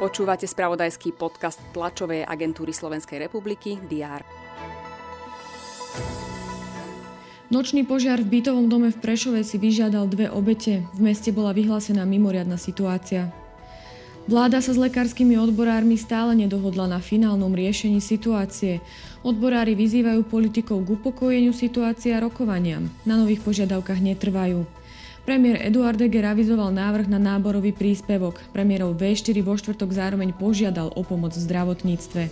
Počúvate spravodajský podcast tlačovej agentúry Slovenskej republiky DR. Nočný požiar v bytovom dome v Prešove si vyžiadal dve obete. V meste bola vyhlásená mimoriadna situácia. Vláda sa s lekárskymi odborármi stále nedohodla na finálnom riešení situácie. Odborári vyzývajú politikov k upokojeniu situácie a rokovaniam. Na nových požiadavkách netrvajú. Premiér Eduard Heger avizoval návrh na náborový príspevok. Premiérov V4 vo štvrtok zároveň požiadal o pomoc v zdravotníctve.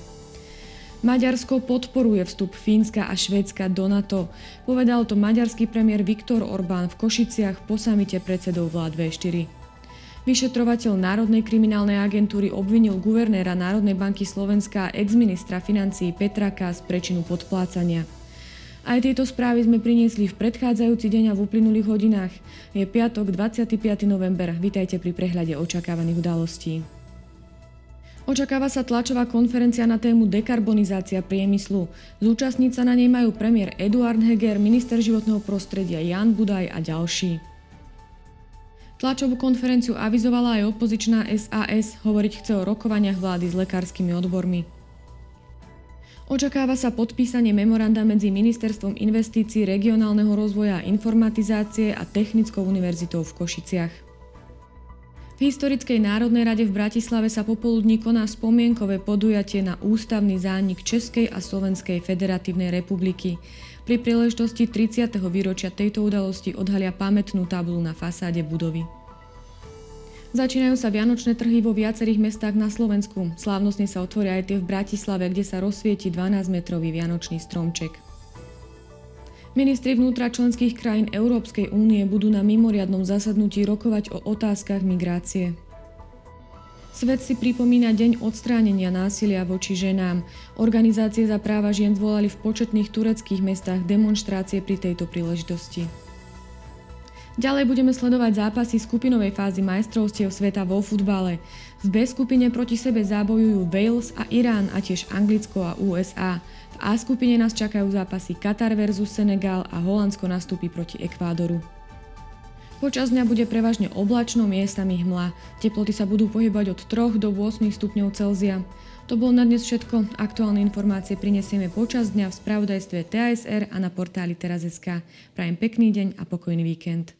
Maďarsko podporuje vstup Fínska a Švédska do NATO. Povedal to maďarský premiér Viktor Orbán v Košiciach po samite predsedov vlád V4. Vyšetrovateľ Národnej kriminálnej agentúry obvinil guvernéra Národnej banky Slovenska exministra financií Petra K. z prečinu podplácania. Aj tieto správy sme priniesli v predchádzajúci deň a v uplynulých hodinách. Je piatok, 25. november. Vítajte pri prehľade očakávaných udalostí. Očakáva sa tlačová konferencia na tému dekarbonizácia priemyslu. Zúčastniť sa na nej majú premiér Eduard Heger, minister životného prostredia Jan Budaj a ďalší. Tlačovú konferenciu avizovala aj opozičná SAS, hovoriť chce o rokovaniach vlády s lekárskymi odbormi. Očakáva sa podpísanie memoranda medzi Ministerstvom investícií, regionálneho rozvoja a informatizácie a Technickou univerzitou v Košiciach. V Historickej národnej rade v Bratislave sa popoludní koná spomienkové podujatie na ústavný zánik Českej a Slovenskej federatívnej republiky. Pri príležitosti 30. výročia tejto udalosti odhalia pamätnú tabulu na fasáde budovy. Začínajú sa vianočné trhy vo viacerých mestách na Slovensku. Slávnostne sa otvoria aj tie v Bratislave, kde sa rozsvieti 12-metrový vianočný stromček. Ministri vnútra členských krajín Európskej únie budú na mimoriadnom zasadnutí rokovať o otázkach migrácie. Svet si pripomína deň odstránenia násilia voči ženám. Organizácie za práva žien zvolali v početných tureckých mestách demonstrácie pri tejto príležitosti. Ďalej budeme sledovať zápasy skupinovej fázy majstrovstiev sveta vo futbale. V B skupine proti sebe zábojujú Wales a Irán a tiež Anglicko a USA. V A skupine nás čakajú zápasy Katar versus Senegal a Holandsko nastúpi proti Ekvádoru. Počas dňa bude prevažne oblačno, miestami hmla. Teploty sa budú pohybovať od 3 do 8 stupňov Celzia. To bolo na dnes všetko. Aktuálne informácie prinesieme počas dňa v spravodajstve TASR a na portáli teraz.sk. Prajem pekný deň a pokojný víkend.